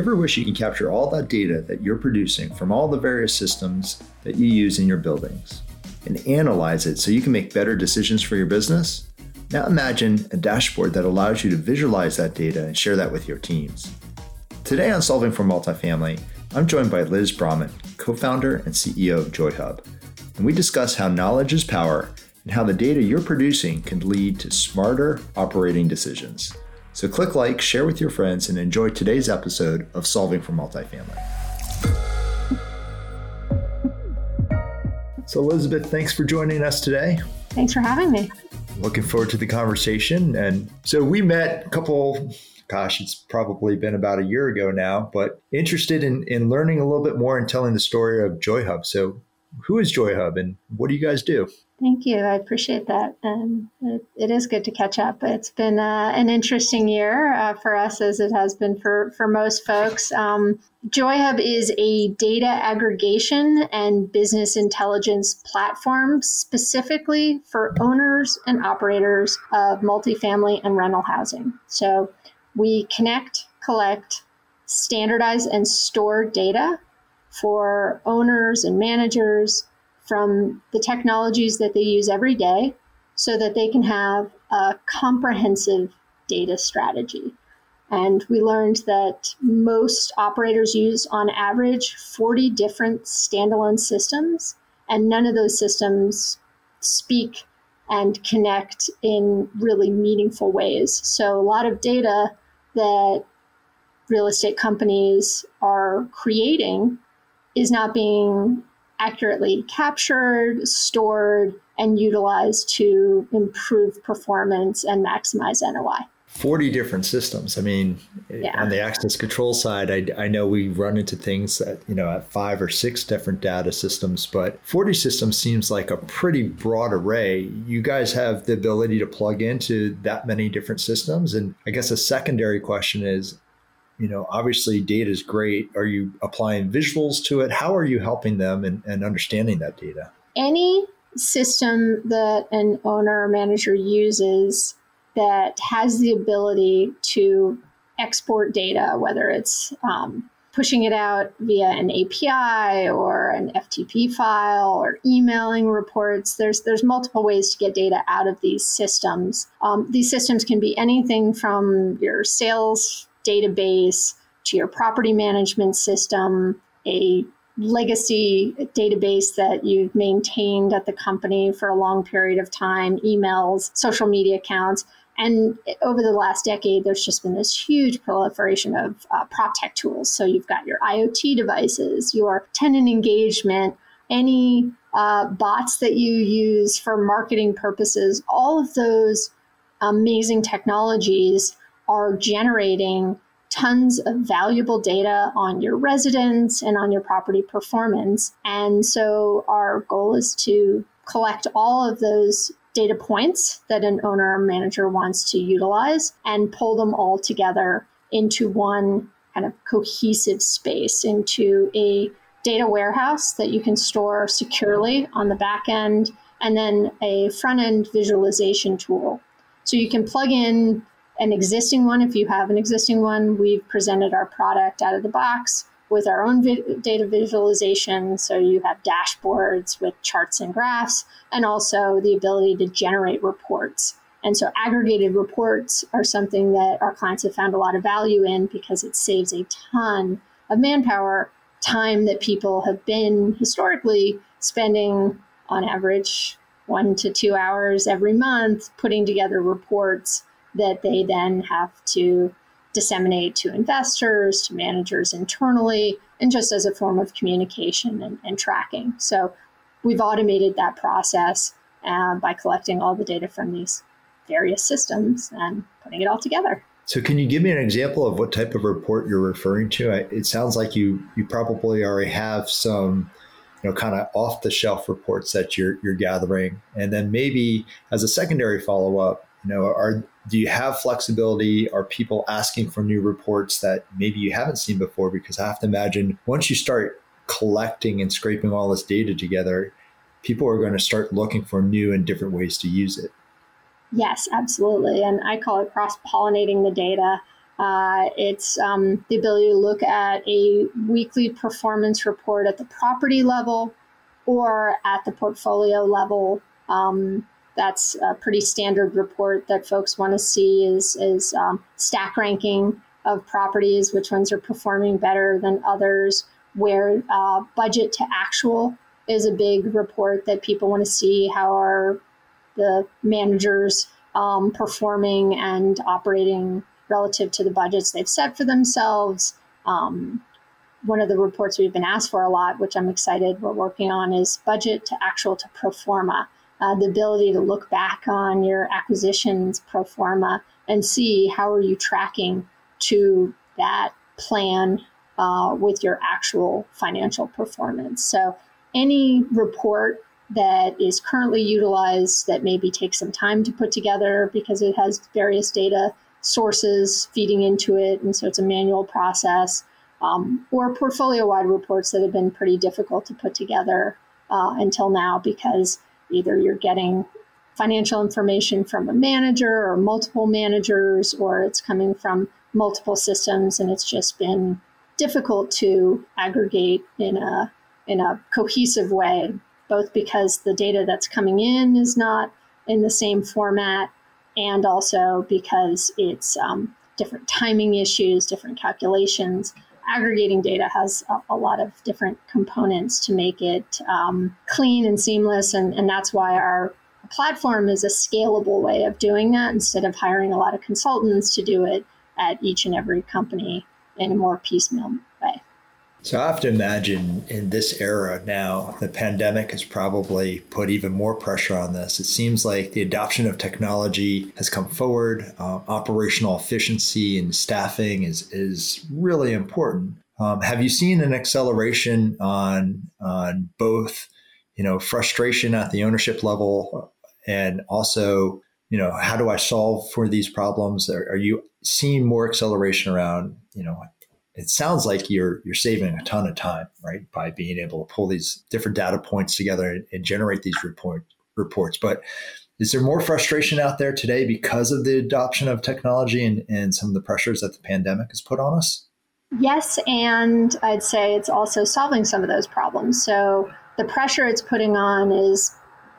Ever wish you can capture all that data that you're producing from all the various systems that you use in your buildings and analyze it so you can make better decisions for your business? Now imagine a dashboard that allows you to visualize that data and share that with your teams. Today on Solving for Multifamily, I'm joined by Liz Braman, co founder and CEO of JoyHub, and we discuss how knowledge is power and how the data you're producing can lead to smarter operating decisions. So click like, share with your friends, and enjoy today's episode of Solving for Multifamily. So, Elizabeth, thanks for joining us today. Thanks for having me. Looking forward to the conversation. And so we met a couple, gosh, it's probably been about a year ago now, but interested in, in learning a little bit more and telling the story of JoyHub. So, who is JoyHub and what do you guys do? Thank you. I appreciate that. And it, it is good to catch up. It's been uh, an interesting year uh, for us, as it has been for, for most folks. Um, JoyHub is a data aggregation and business intelligence platform specifically for owners and operators of multifamily and rental housing. So we connect, collect, standardize, and store data for owners and managers from the technologies that they use every day so that they can have a comprehensive data strategy. And we learned that most operators use, on average, 40 different standalone systems, and none of those systems speak and connect in really meaningful ways. So, a lot of data that real estate companies are creating is not being accurately captured, stored, and utilized to improve performance and maximize NOI. 40 different systems. I mean, yeah. on the access control side, I, I know we run into things that, you know, at five or six different data systems, but 40 systems seems like a pretty broad array. You guys have the ability to plug into that many different systems. And I guess a secondary question is you know, obviously data is great. Are you applying visuals to it? How are you helping them and, and understanding that data? Any system that an owner or manager uses that has the ability to export data, whether it's um, pushing it out via an API or an FTP file or emailing reports. There's there's multiple ways to get data out of these systems. Um, these systems can be anything from your sales database to your property management system, a legacy database that you've maintained at the company for a long period of time, emails, social media accounts. And over the last decade, there's just been this huge proliferation of uh, prop tech tools. So you've got your IoT devices, your tenant engagement, any uh, bots that you use for marketing purposes, all of those amazing technologies are generating tons of valuable data on your residents and on your property performance. And so our goal is to collect all of those data points that an owner or manager wants to utilize and pull them all together into one kind of cohesive space, into a data warehouse that you can store securely on the back end, and then a front end visualization tool. So you can plug in an existing one. If you have an existing one, we've presented our product out of the box with our own vi- data visualization. So you have dashboards with charts and graphs, and also the ability to generate reports. And so aggregated reports are something that our clients have found a lot of value in because it saves a ton of manpower, time that people have been historically spending on average one to two hours every month putting together reports that they then have to disseminate to investors, to managers internally, and just as a form of communication and, and tracking. So we've automated that process uh, by collecting all the data from these various systems and putting it all together. So, can you give me an example of what type of report you're referring to? It sounds like you you probably already have some, you know, kind of off the shelf reports that you're you're gathering, and then maybe as a secondary follow up, you know, are do you have flexibility? Are people asking for new reports that maybe you haven't seen before? Because I have to imagine once you start collecting and scraping all this data together, people are going to start looking for new and different ways to use it. Yes, absolutely. And I call it cross pollinating the data. Uh, it's um, the ability to look at a weekly performance report at the property level or at the portfolio level. Um, that's a pretty standard report that folks want to see is, is um, stack ranking of properties, which ones are performing better than others, where uh, budget to actual is a big report that people want to see. How are the managers um, performing and operating relative to the budgets they've set for themselves? Um, one of the reports we've been asked for a lot, which I'm excited we're working on, is budget to actual to pro forma. Uh, the ability to look back on your acquisitions pro forma and see how are you tracking to that plan uh, with your actual financial performance. So any report that is currently utilized that maybe takes some time to put together because it has various data sources feeding into it, and so it's a manual process, um, or portfolio wide reports that have been pretty difficult to put together uh, until now because either you're getting financial information from a manager or multiple managers, or it's coming from multiple systems, and it's just been difficult to aggregate in a in a cohesive way, both because the data that's coming in is not in the same format, and also because it's um, different timing issues, different calculations. Aggregating data has a, a lot of different components to make it um, clean and seamless, and, and that's why our platform is a scalable way of doing that instead of hiring a lot of consultants to do it at each and every company in a more piecemeal. So I have to imagine in this era now, the pandemic has probably put even more pressure on this. It seems like the adoption of technology has come forward. Uh, operational efficiency and staffing is is really important. Um, have you seen an acceleration on on both, you know, frustration at the ownership level and also, you know, how do I solve for these problems? Are, are you seeing more acceleration around, you know, it sounds like you're you're saving a ton of time, right, by being able to pull these different data points together and, and generate these report reports. But is there more frustration out there today because of the adoption of technology and, and some of the pressures that the pandemic has put on us? Yes, and I'd say it's also solving some of those problems. So the pressure it's putting on is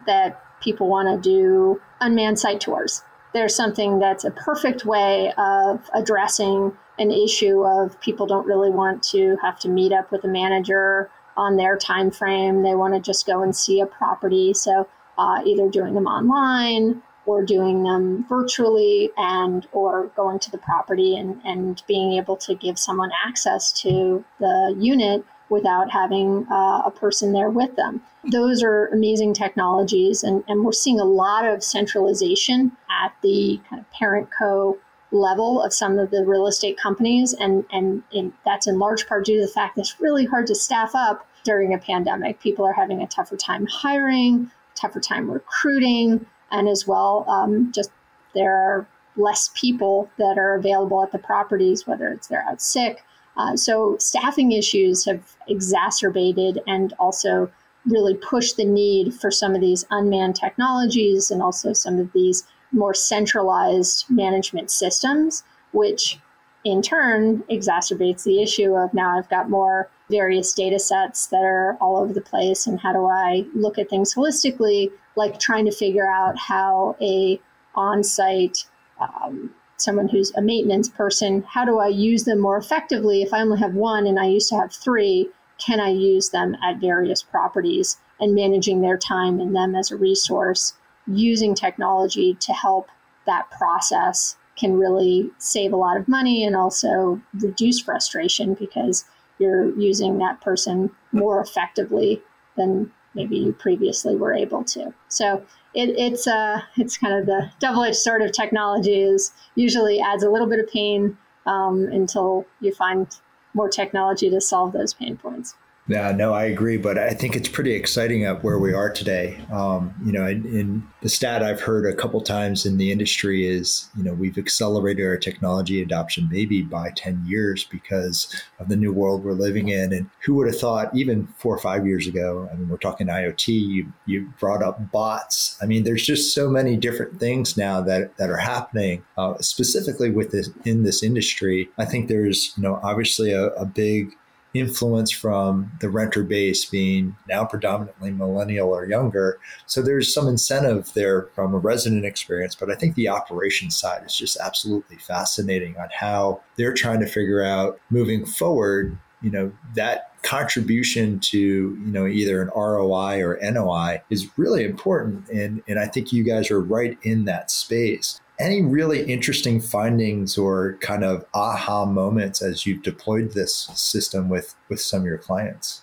that people want to do unmanned site tours there's something that's a perfect way of addressing an issue of people don't really want to have to meet up with a manager on their time frame they want to just go and see a property so uh, either doing them online or doing them virtually and or going to the property and, and being able to give someone access to the unit without having uh, a person there with them. Those are amazing technologies, and, and we're seeing a lot of centralization at the kind of parent co level of some of the real estate companies, and, and in, that's in large part due to the fact that it's really hard to staff up during a pandemic. People are having a tougher time hiring, tougher time recruiting, and as well, um, just there are less people that are available at the properties, whether it's they're out sick uh, so staffing issues have exacerbated and also really pushed the need for some of these unmanned technologies and also some of these more centralized management systems, which in turn exacerbates the issue of now I've got more various data sets that are all over the place and how do I look at things holistically, like trying to figure out how a on-site um, someone who's a maintenance person, how do I use them more effectively? If I only have one and I used to have three, can I use them at various properties and managing their time and them as a resource? Using technology to help that process can really save a lot of money and also reduce frustration because you're using that person more effectively than maybe you previously were able to. So it, it's uh, it's kind of the double-edged sword of technology is usually adds a little bit of pain um, until you find more technology to solve those pain points. Yeah, no, I agree, but I think it's pretty exciting at where we are today. Um, you know, in, in, the stat I've heard a couple times in the industry is, you know, we've accelerated our technology adoption maybe by 10 years because of the new world we're living in. And who would have thought even four or five years ago, I mean, we're talking IoT, you, you brought up bots. I mean, there's just so many different things now that, that are happening, uh, specifically with this in this industry. I think there's, you know, obviously a, a big influence from the renter base being now predominantly millennial or younger. So there's some incentive there from a resident experience, but I think the operations side is just absolutely fascinating on how they're trying to figure out moving forward, you know, that contribution to, you know, either an ROI or NOI is really important. And, and I think you guys are right in that space any really interesting findings or kind of aha moments as you've deployed this system with with some of your clients?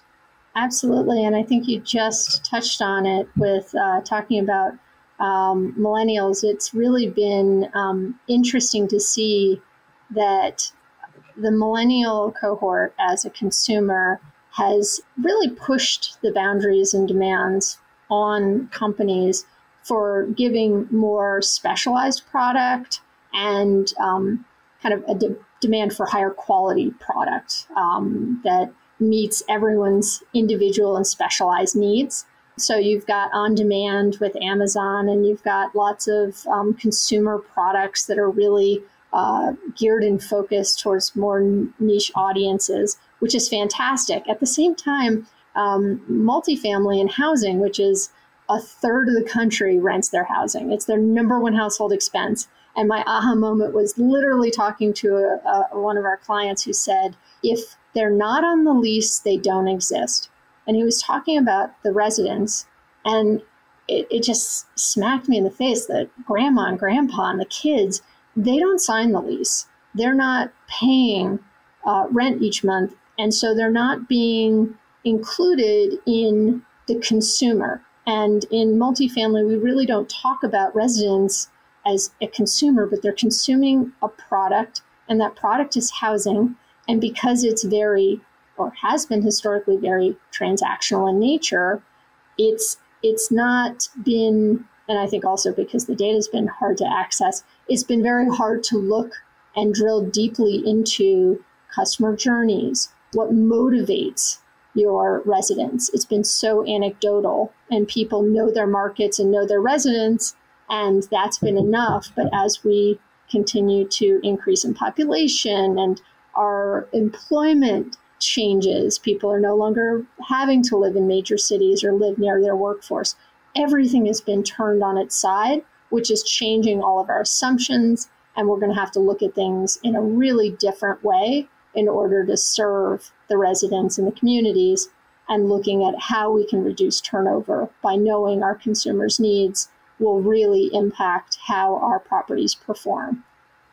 Absolutely and i think you just touched on it with uh, talking about um, millennials. It's really been um, interesting to see that the millennial cohort as a consumer has really pushed the boundaries and demands on companies for giving more specialized product and um, kind of a de- demand for higher quality product um, that meets everyone's individual and specialized needs. So you've got on demand with Amazon, and you've got lots of um, consumer products that are really uh, geared and focused towards more niche audiences, which is fantastic. At the same time, um, multifamily and housing, which is a third of the country rents their housing. It's their number one household expense. And my aha moment was literally talking to a, a, one of our clients who said, if they're not on the lease, they don't exist. And he was talking about the residents, and it, it just smacked me in the face that grandma and grandpa and the kids, they don't sign the lease. They're not paying uh, rent each month. And so they're not being included in the consumer. And in multifamily, we really don't talk about residents as a consumer, but they're consuming a product, and that product is housing. And because it's very, or has been historically very transactional in nature, it's it's not been, and I think also because the data has been hard to access, it's been very hard to look and drill deeply into customer journeys, what motivates your residents. It's been so anecdotal, and people know their markets and know their residents, and that's been enough. But as we continue to increase in population and our employment changes, people are no longer having to live in major cities or live near their workforce. Everything has been turned on its side, which is changing all of our assumptions. And we're going to have to look at things in a really different way in order to serve the residents and the communities and looking at how we can reduce turnover by knowing our consumers' needs will really impact how our properties perform.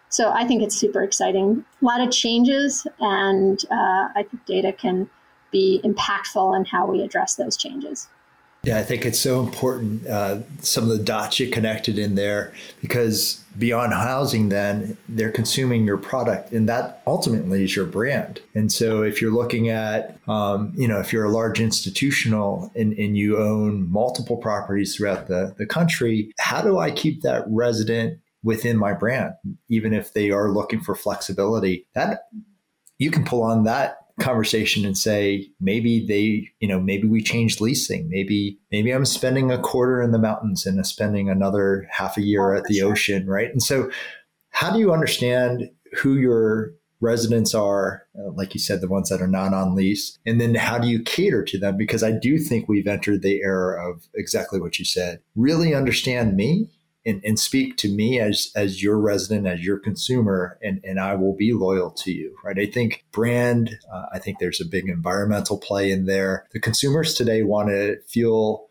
So I think it's super exciting. A lot of changes, and uh, I think data can be impactful in how we address those changes. Yeah, I think it's so important. Uh, some of the dots you connected in there, because beyond housing, then they're consuming your product, and that ultimately is your brand. And so, if you're looking at, um, you know, if you're a large institutional and, and you own multiple properties throughout the, the country, how do I keep that resident within my brand, even if they are looking for flexibility? That you can pull on that conversation and say maybe they you know maybe we changed leasing. Maybe maybe i'm spending a quarter in the mountains and spending another half a year oh, at the sure. ocean right? And so how do you understand who your residents are uh, like you said the ones that are not on lease? And then how do you cater to them? Because i do think we've entered the era of exactly what you said. Really understand me and, and speak to me as as your resident, as your consumer, and and I will be loyal to you. Right? I think brand. Uh, I think there's a big environmental play in there. The consumers today want to feel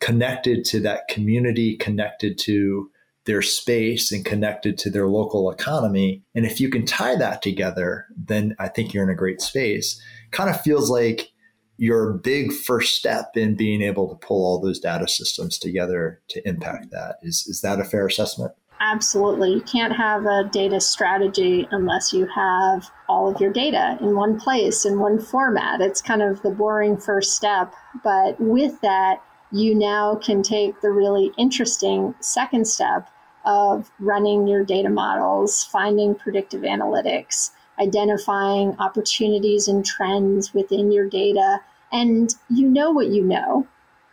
connected to that community, connected to their space and connected to their local economy. And if you can tie that together, then I think you're in a great space. Kind of feels like your big first step in being able to pull all those data systems together to impact that. Is, is that a fair assessment? Absolutely. You can't have a data strategy unless you have all all of your data in one place, in one format. It's kind of the boring first step. But with that, you now can take the really interesting second step of running your data models, finding predictive analytics, identifying opportunities and trends within your data. And you know what you know.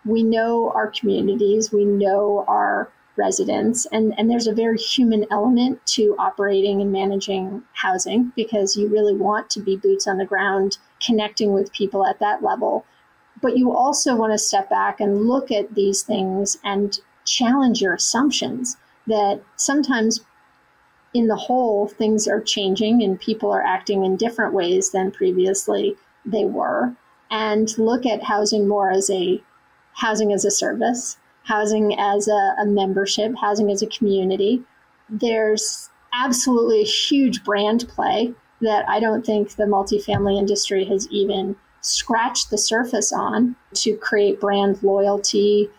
We know our communities, we know our residents, and, and there's a very human element to operating and managing housing because you really want to be boots on the ground, connecting with people at that level. But you also want to step back and look at these things and challenge your assumptions that sometimes in the whole things are changing and people are acting in different ways than previously they were. And look at housing more as a housing as a service housing as a, a membership housing as a community. There's absolutely a huge brand play that i don't think the multifamily industry has even scratched the surface on to create brand loyalty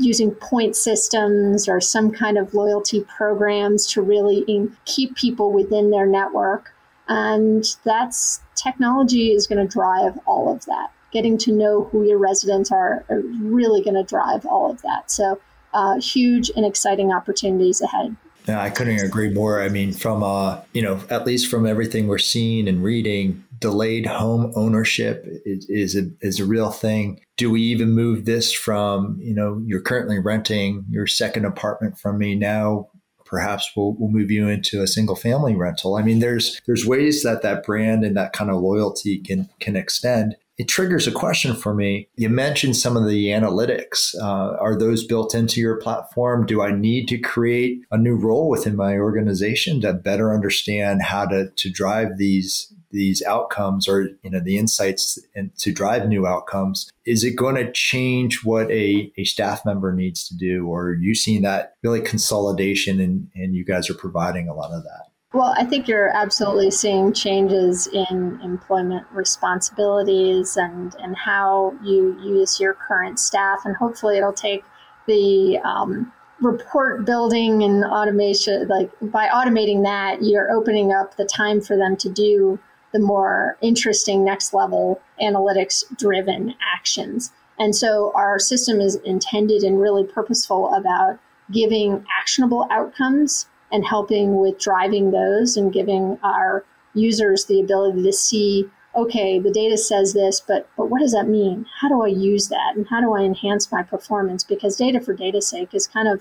using point systems or some kind of loyalty programs to really keep people within their network. And that's technology is going to drive all of that. Getting to know who your residents are, are really going to drive all of that. So, uh, huge and exciting opportunities ahead. Yeah, I couldn't agree more. I mean, from uh, you know, at least from everything we're seeing and reading, delayed home ownership is, a is a real thing. Do we even move this from you know you're currently renting your second apartment from me now? Perhaps we'll, we'll move you into a single family rental. I mean, there's there's ways that that brand and that kind of loyalty can can extend it triggers a question for me. You mentioned some of the analytics. Uh, are those built into your platform? Do I need to create a new role within my organization to better understand how to, to drive these these outcomes or you know the insights and to drive new outcomes is it going to change what a, a staff member needs to do or are you seeing that really consolidation and, and you guys are providing a lot of that well, I think you're absolutely seeing changes in employment responsibilities and, and how you use your current staff. And hopefully, it'll take the um, report building and automation, like by automating that, you're opening up the time for them to do the more interesting next level analytics driven actions. And so, our system is intended and really purposeful about giving actionable outcomes and helping with driving those and giving our users the ability to see okay the data says this but but what does that mean? How do i use that? And how do i enhance my performance? Because data for data's sake is kind of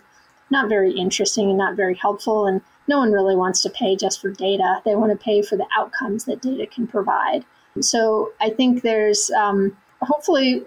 not very interesting and not very helpful. And no one really wants to pay just for data. They want to pay for the outcomes that data can provide. So i think there's um, hopefully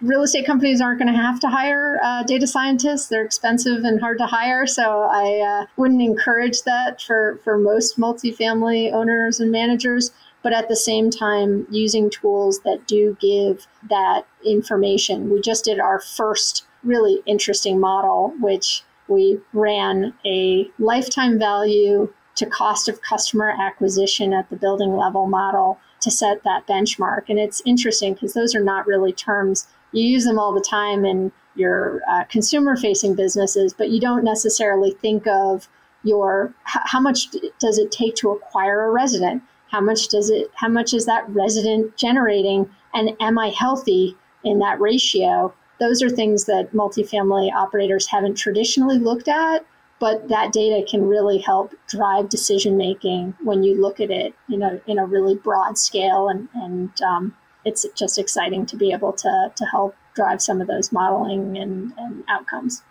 real estate companies aren't going to have to hire uh, data scientists. They're expensive and hard to hire. So i uh, wouldn't encourage that for, for most multifamily owners and managers but at the same time using tools that do give that information. We just did our first really interesting model which we ran a lifetime value to cost of customer acquisition at the building level model to set that benchmark. And it's interesting because those are not really terms. You use them all the time in your uh, consumer facing businesses, but you don't necessarily think of your how much does it take to acquire a resident? How much does it how much is that resident generating and am I healthy in that ratio? Those are things that multifamily operators haven't traditionally looked at but that data can really help drive decision making when you look at it you know in a really broad scale and and um, it's just exciting to be able to to help drive some of those modeling and, and outcomes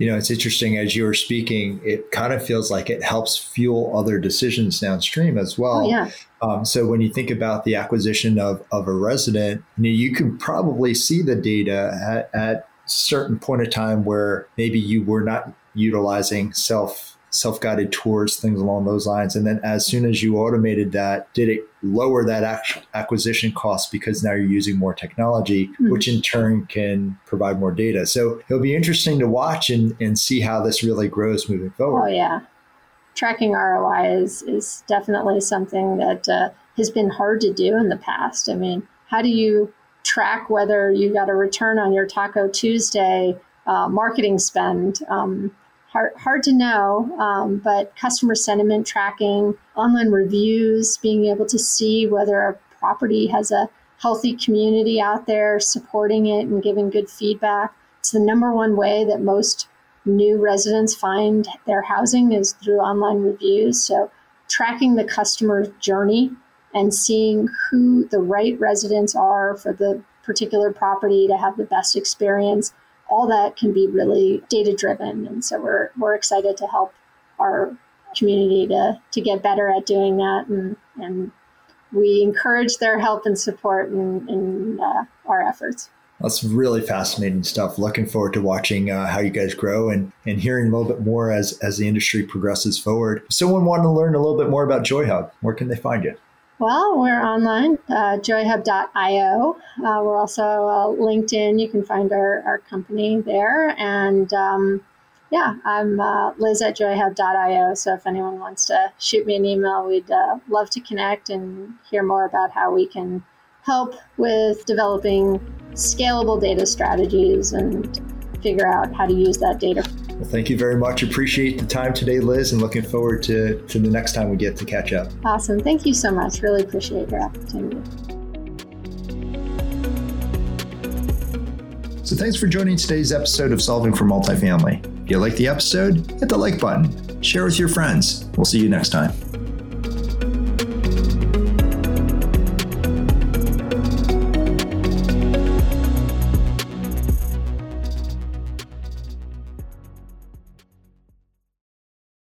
you know it's interesting as you were speaking it kind of feels like it helps fuel other decisions downstream as well oh, yeah. Um, so when you think about the acquisition of, of a resident you, know, you can probably see the data at, at certain point of time where maybe you were not utilizing self self guided tours, things along those lines. And then as soon as you automated that, did it lower that acquisition cost because now you're using more technology, mm-hmm. which in turn can provide more data. So it'll be interesting to watch and, and see how this really grows moving forward. Oh yeah, tracking ROI is is definitely something that uh, has been hard to do in the past. I mean, how do you track whether you got a return on your Taco Tuesday uh, marketing spend? Um, hard, hard to know, um, but customer sentiment tracking, online reviews, being able to see whether a property has a healthy community out there supporting it and giving good feedback. It's the number one way that most new residents find their housing is through online reviews. So, tracking the customer journey and seeing who the right residents are for the particular property to have the best experience all that can be really data driven. And so we're, we're excited to help our community to, to get better at doing that. And, and we encourage their help and support in, in uh, our efforts. That's really fascinating stuff. Looking forward to watching uh, how you guys grow and, and hearing a little bit more as, as the industry progresses forward. Someone wanted to learn a little bit more about JoyHub, where can they find you? Well, we're online, uh, joyhub.io. Uh, we're also uh, LinkedIn. You can find our, our company there. And um, yeah, I'm uh, Liz at joyhub.io. So if anyone wants to shoot me an email, we'd uh, love to connect and hear more about how we can help with developing scalable data strategies and figure out how to use that data. Well, thank you very much. Appreciate the time today, Liz, and looking forward to, to the next time we get to catch up. Awesome. Thank you so much. Really appreciate your opportunity. So, thanks for joining today's episode of Solving for Multifamily. If you like the episode, hit the like button, share with your friends. We'll see you next time.